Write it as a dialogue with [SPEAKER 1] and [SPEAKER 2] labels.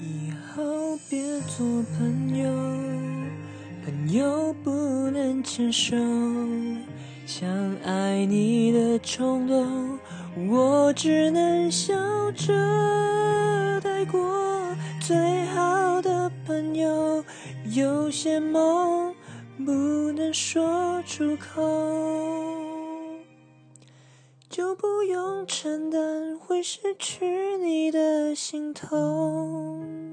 [SPEAKER 1] 以后别做朋友，朋友不能牵手。想爱你的冲动，我只能笑着带过。最好的朋友，有些梦不能说出口，就不用承担会失去你的心痛。